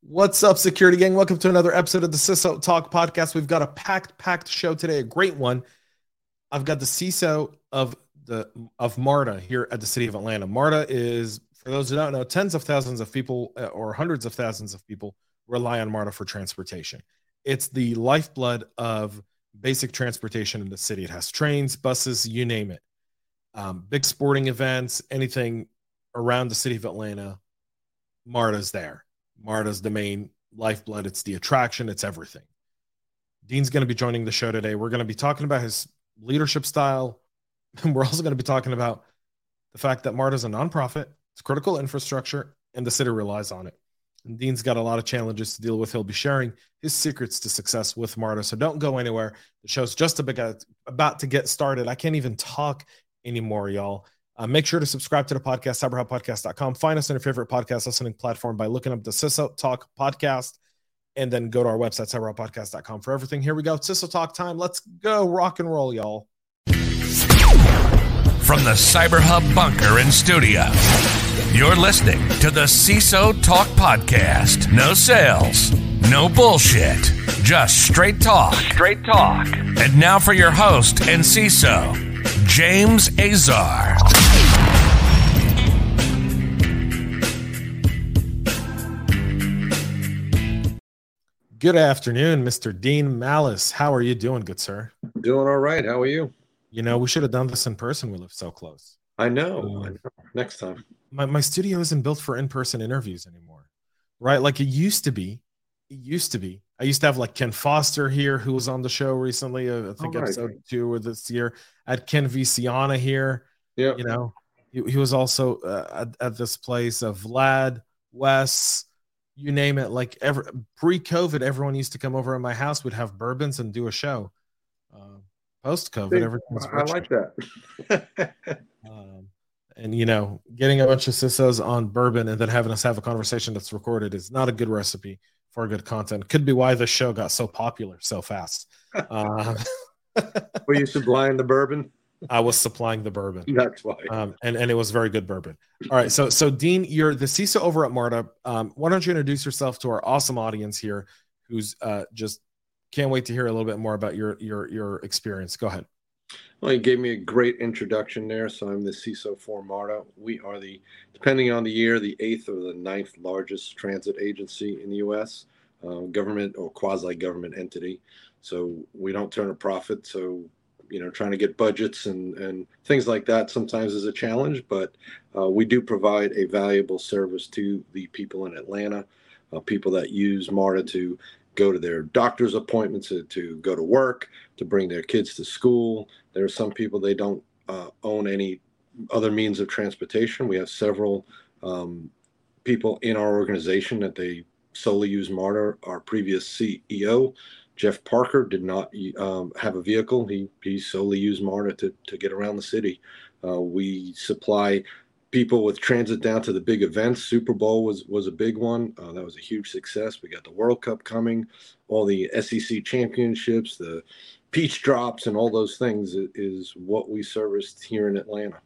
What's up, security gang? Welcome to another episode of the CISO Talk podcast. We've got a packed, packed show today, a great one. I've got the CISO of the of MARTA here at the city of Atlanta. MARTA is, for those who don't know, tens of thousands of people uh, or hundreds of thousands of people rely on MARTA for transportation. It's the lifeblood of basic transportation in the city. It has trains, buses, you name it. Um, big sporting events, anything around the city of Atlanta, MARTA's there. MARTA's the main lifeblood. It's the attraction. It's everything. Dean's going to be joining the show today. We're going to be talking about his leadership style. And we're also going to be talking about the fact that MARTA's a nonprofit, it's critical infrastructure, and the city relies on it. And Dean's got a lot of challenges to deal with. He'll be sharing his secrets to success with MARTA. So don't go anywhere. The show's just about to get started. I can't even talk anymore, y'all. Uh, make sure to subscribe to the podcast, cyberhubpodcast.com. Find us on your favorite podcast listening platform by looking up the CISO Talk podcast and then go to our website, cyberhubpodcast.com for everything. Here we go. CISO Talk time. Let's go rock and roll, y'all. From the CyberHub bunker in studio, you're listening to the CISO Talk podcast. No sales, no bullshit, just straight talk. Straight talk. And now for your host and CISO, James Azar. Good afternoon, Mr. Dean Mallis. How are you doing, good sir? Doing all right. How are you? You know, we should have done this in person. We live so close. I know. Um, I know. Next time. My, my studio isn't built for in person interviews anymore, right? Like it used to be. It used to be. I used to have like Ken Foster here, who was on the show recently. Uh, I think right. episode two of this year. I had Ken Viciana here. Yeah. You know, he, he was also uh, at, at, this place of Vlad, Wes, you name it. Like ever pre-COVID, everyone used to come over at my house. We'd have bourbons and do a show. Uh, Post-COVID, everything's. I like that. um, and you know, getting a bunch of CISOs on bourbon and then having us have a conversation that's recorded is not a good recipe for good content. Could be why the show got so popular so fast. Uh, Were you supplying the bourbon? I was supplying the bourbon. That's why. Um, and, and it was very good bourbon. All right. So, so Dean, you're the CISO over at MARTA. Um, why don't you introduce yourself to our awesome audience here who's uh, just can't wait to hear a little bit more about your, your, your experience. Go ahead. Well, you gave me a great introduction there. So I'm the CISO for MARTA. We are the, depending on the year, the eighth or the ninth largest transit agency in the U.S., uh, government or quasi-government entity. So we don't turn a profit. So you know trying to get budgets and and things like that sometimes is a challenge but uh, we do provide a valuable service to the people in atlanta uh, people that use marta to go to their doctor's appointments to, to, go to work to bring their kids to school there are some people they don't uh, own any other means of transportation we have several um, people in our organization that they solely use marta our previous ceo Jeff Parker did not um, have a vehicle. He, he solely used MARTA to, to get around the city. Uh, we supply people with transit down to the big events. Super Bowl was, was a big one. Uh, that was a huge success. We got the World Cup coming, all the SEC championships, the peach drops, and all those things is what we serviced here in Atlanta.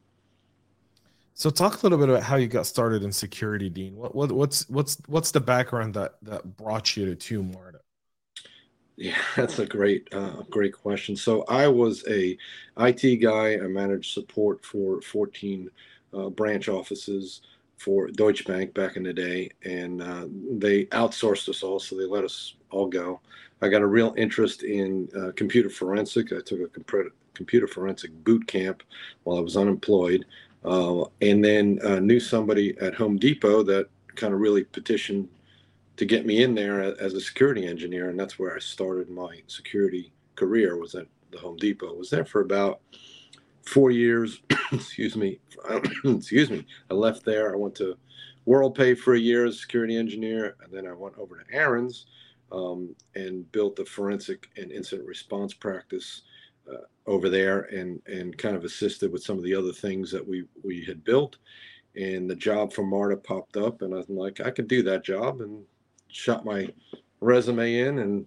So talk a little bit about how you got started in security, Dean. What, what what's what's what's the background that that brought you to, to MARTA? Yeah, that's a great, uh, great question. So I was a IT guy. I managed support for 14 uh, branch offices for Deutsche Bank back in the day, and uh, they outsourced us all, so they let us all go. I got a real interest in uh, computer forensic. I took a computer forensic boot camp while I was unemployed, uh, and then uh, knew somebody at Home Depot that kind of really petitioned to get me in there as a security engineer, and that's where I started my security career. Was at the Home Depot. Was there for about four years. excuse me. excuse me. I left there. I went to WorldPay for a year as a security engineer, and then I went over to Aaron's um, and built the forensic and incident response practice uh, over there, and and kind of assisted with some of the other things that we we had built. And the job for MARTA popped up, and I'm like, I could do that job, and shot my resume in and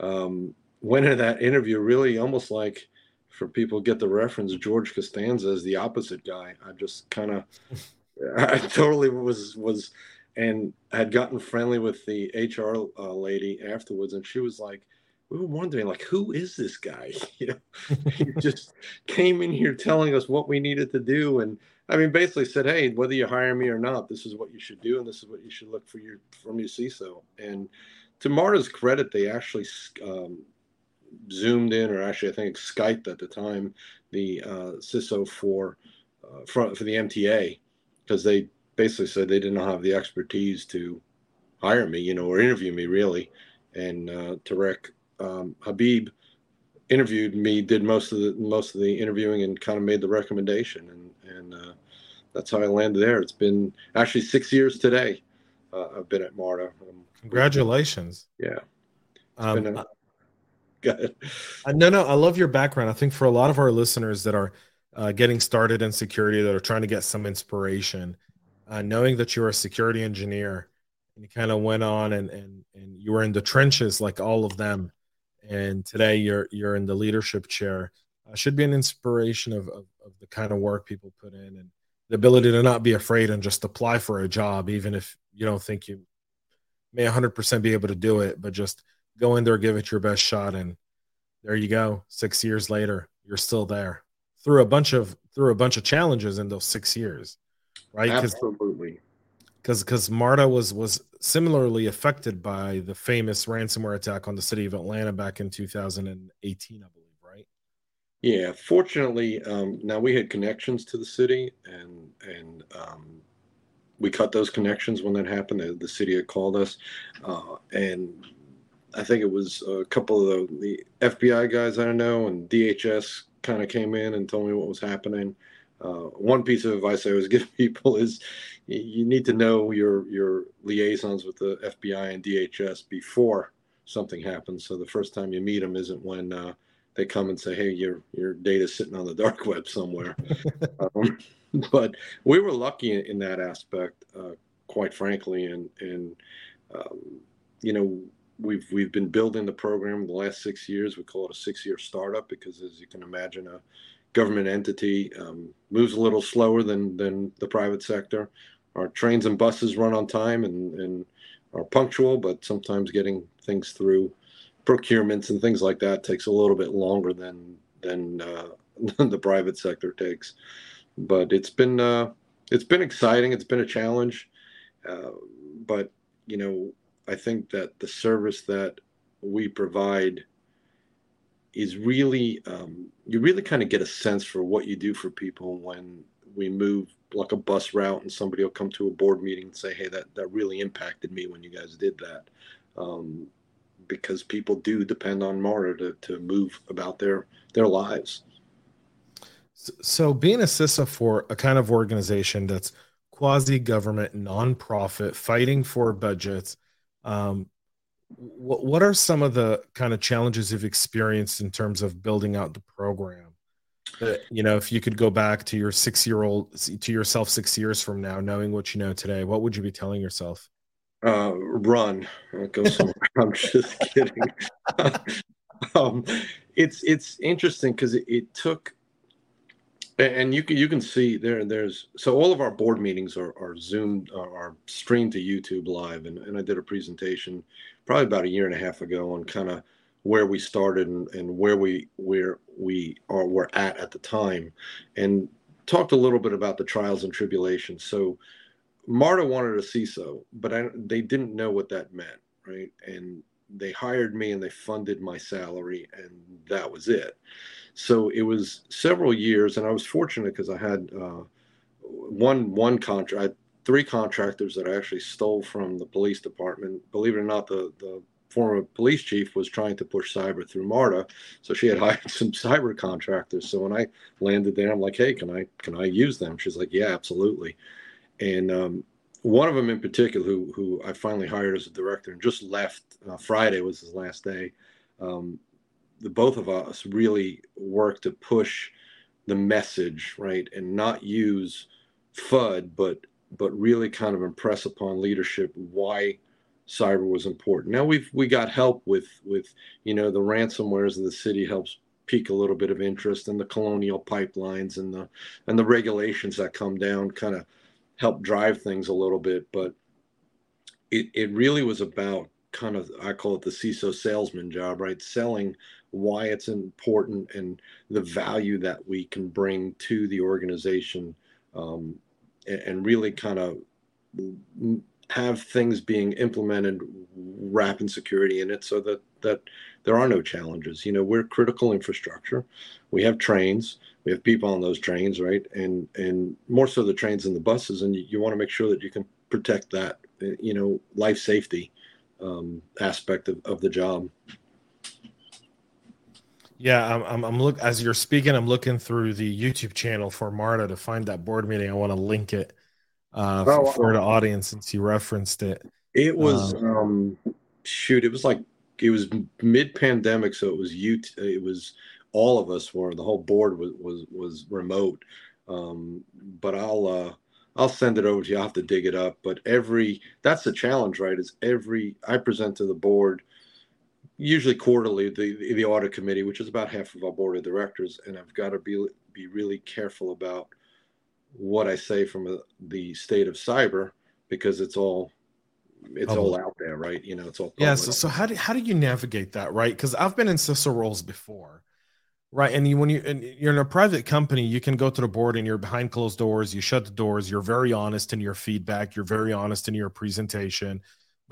um, went into that interview really almost like for people get the reference george costanza is the opposite guy i just kind of i totally was was and had gotten friendly with the HR uh, lady afterwards, and she was like, "We were wondering, like, who is this guy? You know, he just came in here telling us what we needed to do, and I mean, basically said, "Hey, whether you hire me or not, this is what you should do, and this is what you should look for your from your CISO." And to Marta's credit, they actually um, zoomed in, or actually, I think Skyped at the time, the uh, CISO for uh, for for the MTA because they basically said they did not have the expertise to hire me, you know, or interview me really. And uh, Tarek um, Habib interviewed me, did most of the most of the interviewing, and kind of made the recommendation, and and uh, that's how I landed there. It's been actually six years today. Uh, I've been at MARTA. Um, Congratulations. Yeah. Um, a, no, no, I love your background. I think for a lot of our listeners that are uh, getting started in security, that are trying to get some inspiration, uh, knowing that you're a security engineer and you kind of went on and, and and you were in the trenches like all of them and today you're you're in the leadership chair uh, should be an inspiration of, of, of the kind of work people put in and the ability to not be afraid and just apply for a job even if you don't think you may 100% be able to do it but just go in there give it your best shot and there you go six years later you're still there through a bunch of through a bunch of challenges in those six years right? Absolutely. Because because Marta was was similarly affected by the famous ransomware attack on the city of Atlanta back in 2018, I believe, right? Yeah. Fortunately, um, now we had connections to the city, and and um, we cut those connections when that happened. The, the city had called us, uh, and I think it was a couple of the, the FBI guys I know and DHS kind of came in and told me what was happening uh, one piece of advice I always give people is you need to know your your liaisons with the FBI and DHS before something happens. So the first time you meet them isn't when uh, they come and say, "Hey, your your data's sitting on the dark web somewhere." um, but we were lucky in, in that aspect, uh, quite frankly, and and um, you know we've we've been building the program the last six years. We call it a six-year startup because, as you can imagine, a government entity um, moves a little slower than than the private sector. Our trains and buses run on time and, and are punctual, but sometimes getting things through procurements and things like that takes a little bit longer than than, uh, the private sector takes. But it's been uh, it's been exciting. It's been a challenge, uh, but you know I think that the service that we provide is really um, you really kind of get a sense for what you do for people when we move like a bus route and somebody will come to a board meeting and say hey that that really impacted me when you guys did that. Um, because people do depend on MARTA to, to move about their their lives. So being a CISO for a kind of organization that's quasi government nonprofit fighting for budgets um, what what are some of the kind of challenges you've experienced in terms of building out the program? That, you know, if you could go back to your six year old to yourself six years from now, knowing what you know today, what would you be telling yourself? Uh, run. Go somewhere. I'm just kidding. um, it's it's interesting because it, it took and you can you can see there there's so all of our board meetings are, are zoomed are, are streamed to youtube live and, and i did a presentation probably about a year and a half ago on kind of where we started and, and where we where we are were at at the time and talked a little bit about the trials and tribulations. So marta wanted a ciso but I, they didn't know what that meant right? And they hired me and they funded my salary and that was it so it was several years and i was fortunate because i had uh, one one contract three contractors that I actually stole from the police department. Believe it or not, the, the former police chief was trying to push cyber through MARTA. So she had hired some cyber contractors. So when I landed there, I'm like, hey, can I can I use them? She's like, yeah, absolutely. And um, one of them in particular, who who I finally hired as a director and just left uh, Friday was his last day. Um, the both of us really work to push the message right and not use FUD, but but really kind of impress upon leadership why cyber was important. Now we've we got help with with you know the ransomwares of the city helps pique a little bit of interest and the colonial pipelines and the and the regulations that come down kind of help drive things a little bit but it, it really was about kind of I call it the CISO salesman job, right? Selling why it's important and the value that we can bring to the organization, um, and, and, really kind of have things being implemented, wrap wrapping security in it, so that that there are no challenges. You know, we're critical infrastructure. We have trains. We have people on those trains, right? And and more so the trains and the buses, and you, you want to make sure that you can protect that, you know, life safety um, aspect of, of the job. Yeah, I'm, I'm, I'm look as you're speaking. I'm looking through the YouTube channel for Marta to find that board meeting. I want to link it uh, oh, for, for, the audience since you referenced it. It was um, um, shoot. It was like it was mid pandemic, so it was you. It was all of us were the whole board was was was remote. Um, but I'll uh, I'll send it over to you. I'll have to dig it up. But every that's the challenge, right? Is every I present to the board, usually quarterly, the the audit committee, which is about half of our board of directors, and I've got to be be really careful about what I say from a, the state of cyber because it's all it's all out there, right? You know, it's all public. yeah. So, so how do how do you navigate that, right? Because I've been in CISO roles before, Right, and you, when you and you're in a private company, you can go to the board and you're behind closed doors. You shut the doors. You're very honest in your feedback. You're very honest in your presentation.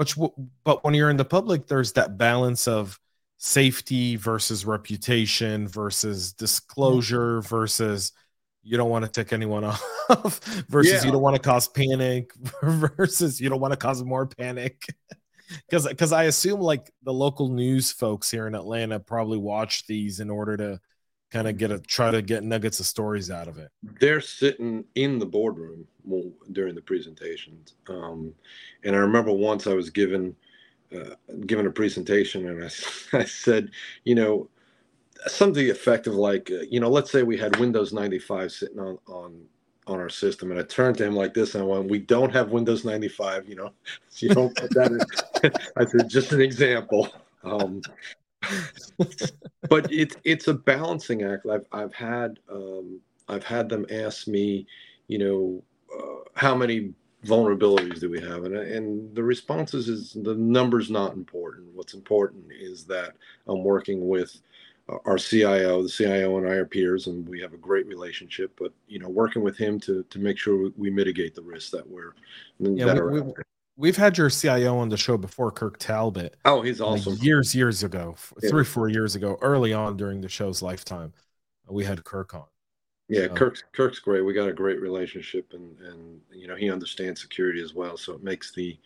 But but when you're in the public, there's that balance of safety versus reputation versus disclosure versus you don't want to tick anyone off versus yeah. you don't want to cause panic versus you don't want to cause more panic because because I assume like the local news folks here in Atlanta probably watch these in order to kind of get a try to get nuggets of stories out of it. They're sitting in the boardroom during the presentations, um, and I remember once I was given uh, given a presentation, and I I said, you know, something effective like, uh, you know, let's say we had Windows 95 sitting on on on our system, and I turned to him like this, and I went, "We don't have Windows 95, you know, so you don't put that in." I said, "Just an example." Um, but it's it's a balancing act. I've I've had um, I've had them ask me, you know, uh, how many vulnerabilities do we have, and and the responses is the number's not important. What's important is that I'm working with our CIO. The CIO and I are peers, and we have a great relationship. But you know, working with him to to make sure we mitigate the risks that we're yeah, that we, are We've had your CIO on the show before, Kirk Talbot. Oh, he's awesome. Like years, years ago, yeah. three, four years ago, early on during the show's lifetime, we had Kirk on. Yeah, so. Kirk's Kirk's great. We got a great relationship, and and you know he understands security as well, so it makes the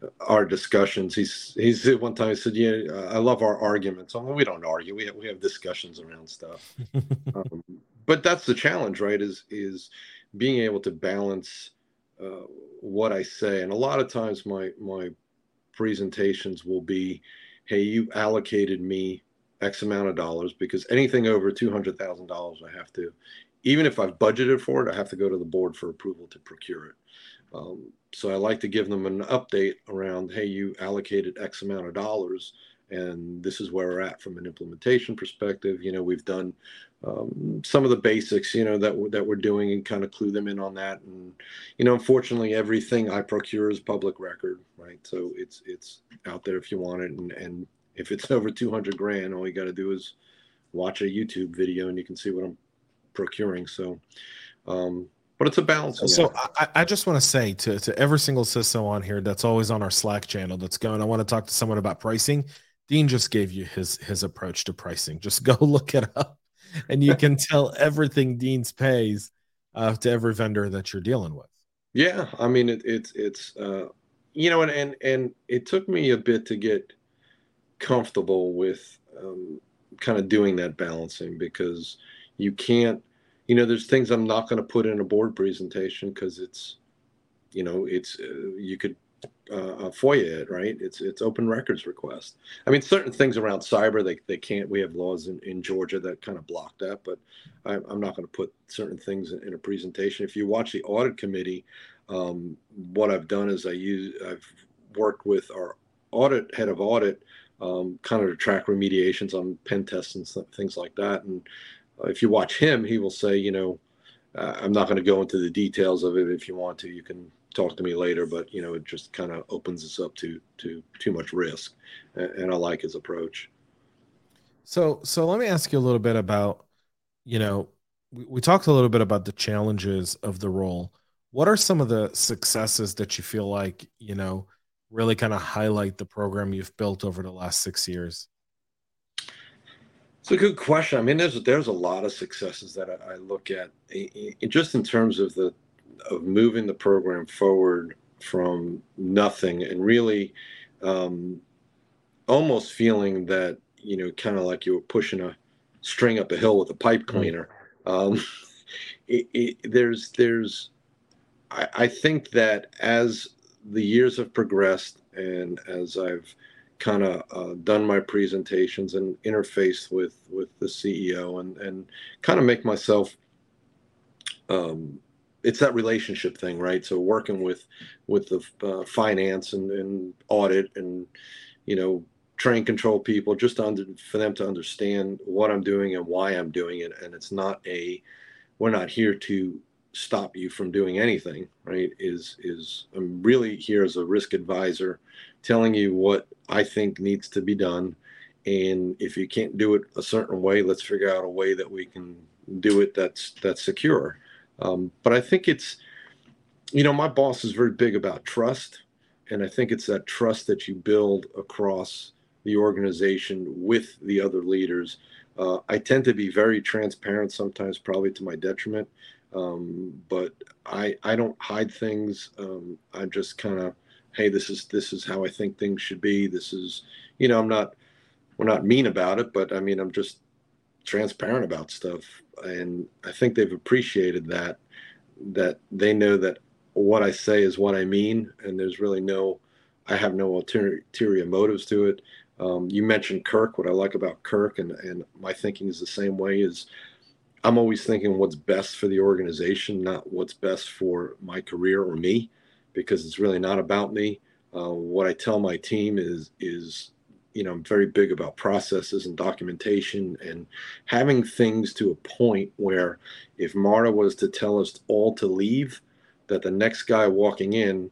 uh, our discussions. He's he's one time he said, "Yeah, I love our arguments." We don't argue. We have, we have discussions around stuff. um, but that's the challenge, right? Is is being able to balance uh, what I say. And a lot of times my my presentations will be, hey, you allocated me X amount of dollars because anything over two hundred thousand dollars, I have to, even if I've budgeted for it, I have to go to the board for approval to procure it. Um, so I like to give them an update around, hey, you allocated X amount of dollars and this is where we're at from an implementation perspective. You know, we've done um, some of the basics, you know, that we're, that we're doing and kind of clue them in on that. And you know, unfortunately, everything I procure is public record, right? So it's it's out there if you want it, and and if it's over 200 grand, all you got to do is watch a YouTube video and you can see what I'm procuring. So. Um, but it's a balance. So I, I, just want to say to, to every single CISO on here that's always on our Slack channel that's going, I want to talk to someone about pricing. Dean just gave you his his approach to pricing. Just go look it up, and you can tell everything Dean's pays uh, to every vendor that you're dealing with. Yeah, I mean it, it's it's uh, you know, and and and it took me a bit to get comfortable with um, kind of doing that balancing because you can't, you know, there's things I'm not going to put in a board presentation because it's, you know, it's uh, you could uh, FOIA it, right? It's it's open records request. I mean, certain things around cyber they, they can't. We have laws in, in Georgia that kind of block that, but I, am not going to put certain things in, in, a presentation. If you watch the audit committee, um, what I've done is I use I've worked with our audit head of audit, um, kind of to track remediations on pen tests and things like that. And uh, if you watch him, he will say, you know, uh, I'm not going to go into the details of it. If you want to, you can talk to me later, but you know, it just kind of opens us up to to too much risk, and, and I like his approach. So, so let me ask you a little bit about, you know, we, we talked a little bit about the challenges of the role. What are some of the successes that you feel like, you know, really kind of highlight the program you've built over the last six years? It's a good question. I mean, there's there's a lot of successes that I, I look at, just in terms of the of moving the program forward from nothing and really um, almost feeling that you know, kind of like you were pushing a string up a hill with a pipe cleaner. Um, it, it, there's there's I, I think that as the years have progressed and as I've kind of uh, done my presentations and interfaced with with the CEO and and kind of make myself um, it's that relationship thing right? So working with with the uh, finance and, and audit and you know train control people just under, for them to understand what I'm doing and why I'm doing it. And it's not a we're not here to stop you from doing anything right? Is is i'm really here as a risk advisor telling you what i think needs to be done. And if you can't do it a certain way let's figure out a way that we can do it that's that's secure um, but i think it's you know my boss is very big about trust and i think it's that trust that you build across the organization with the other leaders uh, i tend to be very transparent sometimes probably to my detriment um, but I I don't hide things. Um, I just kind of hey this is this is how I think things should be. This is you know I'm not we're not mean about it, but I mean I'm just transparent about stuff, and I think they've appreciated that that they know that what I say is what I mean, and there's really no I have no ulterior motives to it. Um, you mentioned Kirk. What I like about Kirk, and and my thinking is the same way. Is I'm always thinking what's best for the organization, not what's best for my career or me, because it's really not about me. Uh, what I tell my team is is you know I'm very big about processes and documentation and having things to a point where if Marta was to tell us all to leave, that the next guy walking in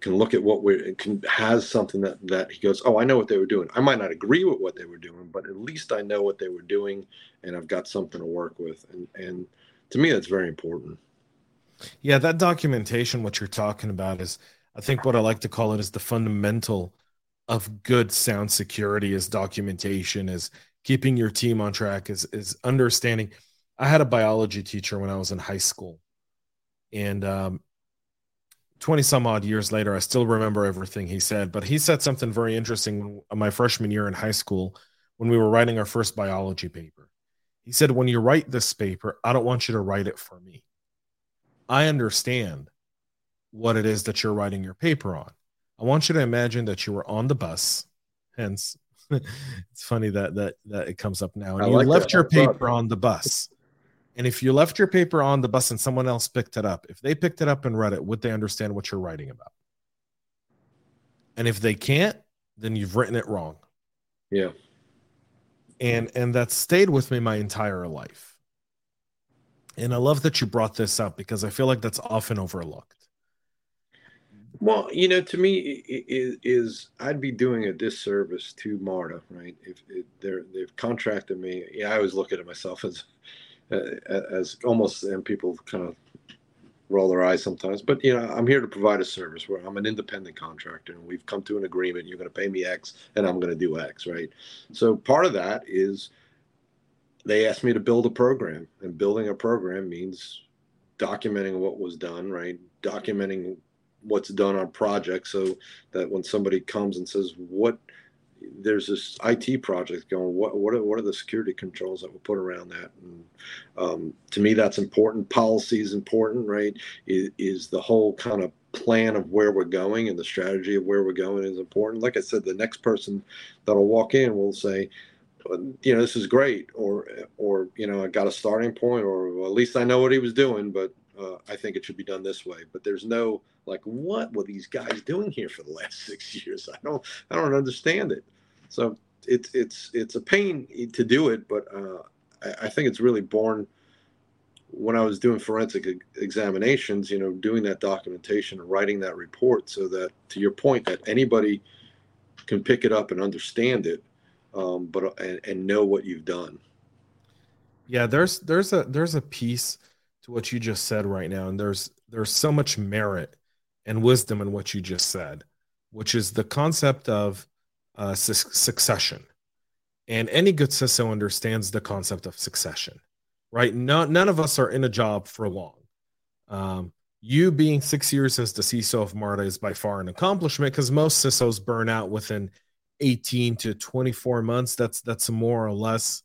can look at what we're can has something that that he goes oh i know what they were doing. I might not agree with what they were doing but at least i know what they were doing and i've got something to work with. And and to me that's very important. Yeah that documentation what you're talking about is i think what i like to call it is the fundamental of good sound security is documentation is keeping your team on track is is understanding i had a biology teacher when i was in high school and um, 20 some odd years later, I still remember everything he said, but he said something very interesting my freshman year in high school when we were writing our first biology paper. He said, When you write this paper, I don't want you to write it for me. I understand what it is that you're writing your paper on. I want you to imagine that you were on the bus. Hence, it's funny that that that it comes up now. And I you like left that. your paper on the bus. And if you left your paper on the bus and someone else picked it up, if they picked it up and read it, would they understand what you're writing about? And if they can't, then you've written it wrong. Yeah. And and that stayed with me my entire life. And I love that you brought this up because I feel like that's often overlooked. Well, you know, to me, is, is I'd be doing a disservice to Marta, right? If, they're they've contracted me, yeah, I always look at it myself as uh, as almost and people kind of roll their eyes sometimes but you know i'm here to provide a service where i'm an independent contractor and we've come to an agreement you're going to pay me x and i'm going to do x right so part of that is they asked me to build a program and building a program means documenting what was done right documenting what's done on projects so that when somebody comes and says what there's this IT project going. What what are, what are the security controls that we'll put around that? And um, to me, that's important. Policy is important, right? Is, is the whole kind of plan of where we're going and the strategy of where we're going is important. Like I said, the next person that'll walk in will say, you know, this is great, or or you know, I got a starting point, or at least I know what he was doing, but uh, I think it should be done this way. But there's no like, what were these guys doing here for the last six years? I don't, I don't understand it. So it's it's it's a pain to do it, but uh, I, I think it's really born when I was doing forensic examinations, you know, doing that documentation writing that report so that, to your point, that anybody can pick it up and understand it, um, but and, and know what you've done. Yeah, there's there's a there's a piece to what you just said right now, and there's there's so much merit and wisdom in what you just said, which is the concept of uh, su- succession. And any good CISO understands the concept of succession, right? No, none of us are in a job for long. Um, you being six years as the CISO of MARTA is by far an accomplishment because most CISOs burn out within 18 to 24 months. That's that's more or less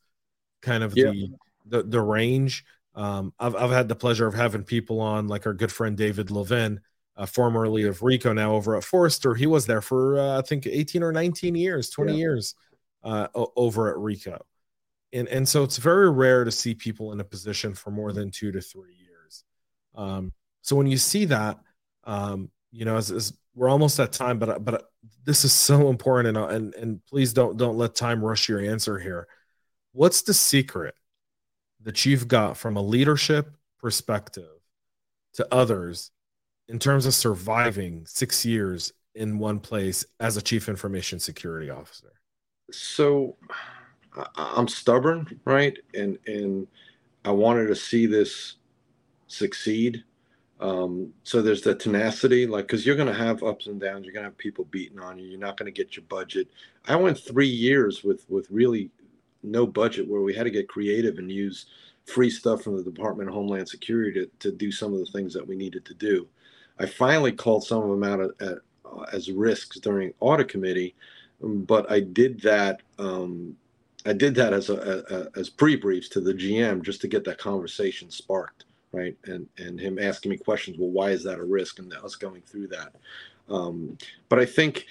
kind of yeah. the, the the range. Um, I've I've had the pleasure of having people on like our good friend David Levin, uh, formerly of Ricoh, now over at Forrester. He was there for uh, I think 18 or 19 years, 20 yeah. years uh, over at Ricoh. and and so it's very rare to see people in a position for more than two to three years. Um, so when you see that, um, you know, as, as, we're almost at time, but but this is so important, and and and please don't don't let time rush your answer here. What's the secret that you've got from a leadership perspective to others in terms of surviving six years in one place as a chief information security officer? So I'm stubborn, right? And and I wanted to see this succeed. Um, so there's the tenacity, like, because you're going to have ups and downs. You're going to have people beating on you. You're not going to get your budget. I went three years with with really no budget, where we had to get creative and use free stuff from the Department of Homeland Security to, to do some of the things that we needed to do. I finally called some of them out at, at, uh, as risks during audit committee, um, but I did that. Um, I did that as a, a, as pre-briefs to the GM just to get that conversation sparked, right? And and him asking me questions. Well, why is that a risk? And us going through that. Um, but I think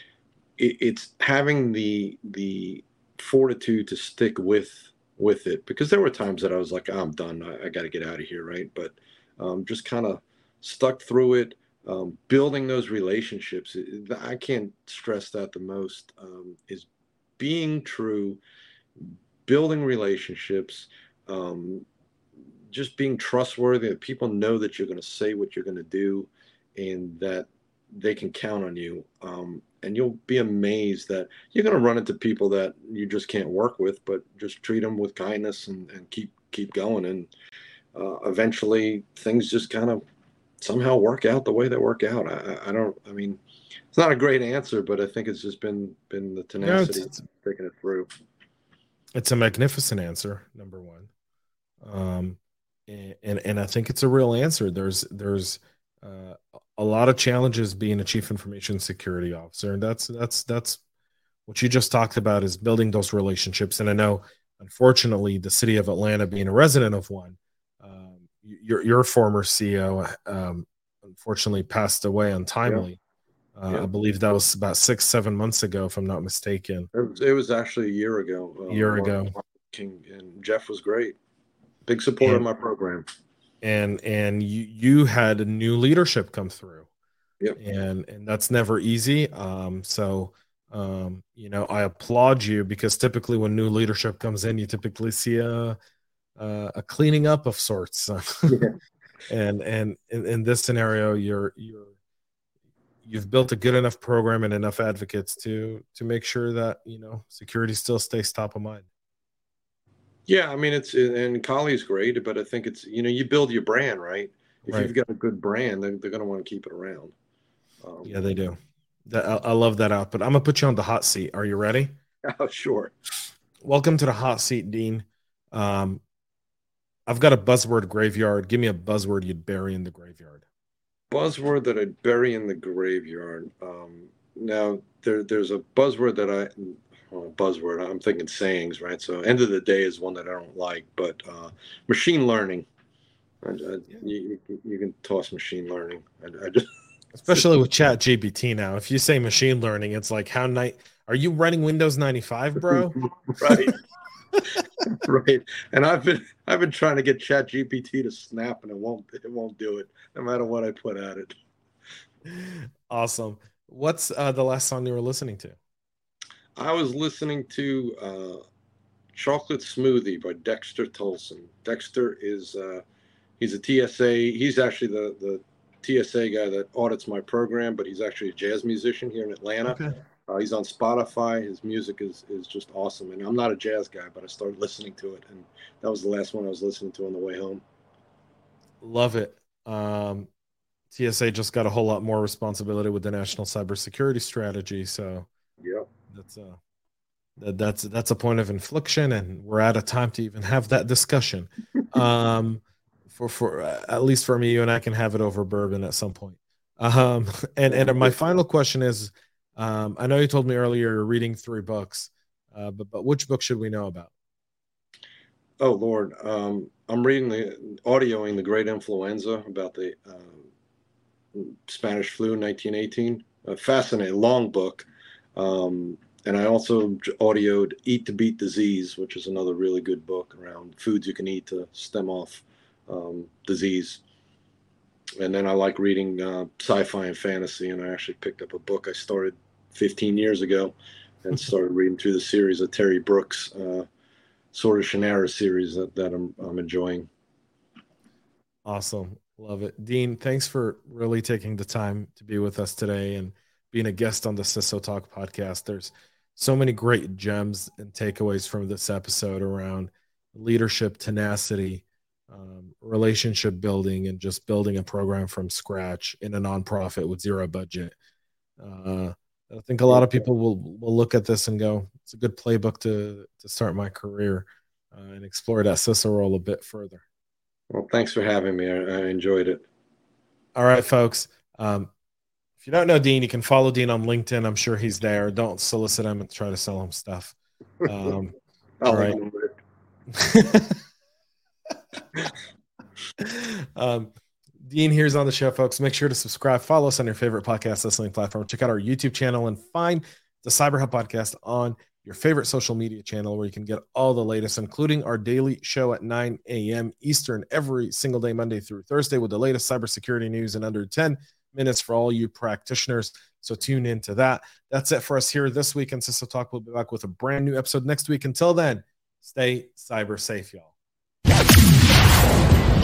it, it's having the the fortitude to stick with with it because there were times that I was like, oh, I'm done. I, I got to get out of here, right? But um, just kind of stuck through it, um, building those relationships. I can't stress that the most um, is being true, building relationships, um, just being trustworthy. That people know that you're going to say what you're going to do, and that they can count on you. Um, and you'll be amazed that you're going to run into people that you just can't work with, but just treat them with kindness and, and keep keep going. And uh, eventually, things just kind of somehow work out the way they work out. I, I, don't. I mean, it's not a great answer, but I think it's just been been the tenacity it's, taking it through. It's a magnificent answer, number one, um, and, and and I think it's a real answer. There's there's uh, a lot of challenges being a chief information security officer, and that's that's that's what you just talked about is building those relationships. And I know, unfortunately, the city of Atlanta, being a resident of one, um, your your former CEO, um, unfortunately, passed away untimely. Yeah. Uh, yeah. I believe that was about six, seven months ago, if I'm not mistaken. It was, it was actually a year ago. Uh, a year ago. King and Jeff was great. Big supporter of my program and and you you had a new leadership come through yep. and and that's never easy um so um you know i applaud you because typically when new leadership comes in you typically see a a, a cleaning up of sorts yeah. and and in, in this scenario you're you're you've built a good enough program and enough advocates to to make sure that you know security still stays top of mind yeah, I mean it's and Collie's great, but I think it's you know you build your brand right. If right. you've got a good brand, then they're going to want to keep it around. Um, yeah, they do. That, I, I love that output. I'm gonna put you on the hot seat. Are you ready? Oh, sure. Welcome to the hot seat, Dean. Um, I've got a buzzword graveyard. Give me a buzzword you'd bury in the graveyard. Buzzword that I'd bury in the graveyard. Um, now there, there's a buzzword that I well, buzzword. I'm thinking sayings, right? So end of the day is one that I don't like, but uh, machine learning. I, I, yeah. you, you, can toss machine learning. I, I just especially with Chat GPT now. If you say machine learning, it's like how night are you running Windows 95, bro? right. right. And I've been I've been trying to get Chat GPT to snap and it won't it won't do it no matter what I put at it. Awesome. What's uh, the last song you were listening to? I was listening to uh, Chocolate Smoothie by Dexter Tolson. Dexter is uh, he's a TSA. He's actually the the TSA guy that audits my program, but he's actually a jazz musician here in Atlanta. Okay. Uh, he's on Spotify. His music is is just awesome. And I'm not a jazz guy, but I started listening to it, and that was the last one I was listening to on the way home. Love it. Um, TSA just got a whole lot more responsibility with the national cybersecurity strategy. So yeah, that's a that, that's that's a point of infliction, and we're out of time to even have that discussion. um, for for uh, at least for me, you and I can have it over bourbon at some point. Um, and and my final question is, um, I know you told me earlier you're reading three books, uh, but but which book should we know about? Oh Lord, um, I'm reading the audioing the Great Influenza about the uh, Spanish flu in 1918. A fascinating, long book. Um, and I also audioed Eat to Beat Disease, which is another really good book around foods you can eat to stem off um, disease. And then I like reading uh, sci-fi and fantasy, and I actually picked up a book I started 15 years ago, and started reading through the series of Terry Brooks, uh, Sword of Shannara series that, that I'm, I'm enjoying. Awesome, love it, Dean. Thanks for really taking the time to be with us today and being a guest on the CISO Talk podcast. There's so many great gems and takeaways from this episode around leadership, tenacity, um, relationship building and just building a program from scratch in a nonprofit with zero budget. Uh, I think a lot of people will will look at this and go, "It's a good playbook to to start my career uh, and explore that CISO role a bit further." Well, thanks for having me. I, I enjoyed it. All right, folks. Um, if you don't know Dean, you can follow Dean on LinkedIn. I'm sure he's there. Don't solicit him and try to sell him stuff. Um, all right. um, Dean here's on the show, folks. Make sure to subscribe, follow us on your favorite podcast listening platform. Check out our YouTube channel and find the Cyber Hub podcast on your favorite social media channel where you can get all the latest, including our daily show at 9 a.m. Eastern every single day, Monday through Thursday, with the latest cybersecurity news in under 10 minutes for all you practitioners. So tune into that. That's it for us here this week in CISO Talk. We'll be back with a brand new episode next week. Until then, stay cyber safe, y'all.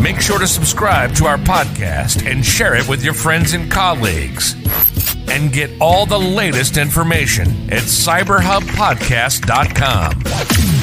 Make sure to subscribe to our podcast and share it with your friends and colleagues. And get all the latest information at cyberhubpodcast.com.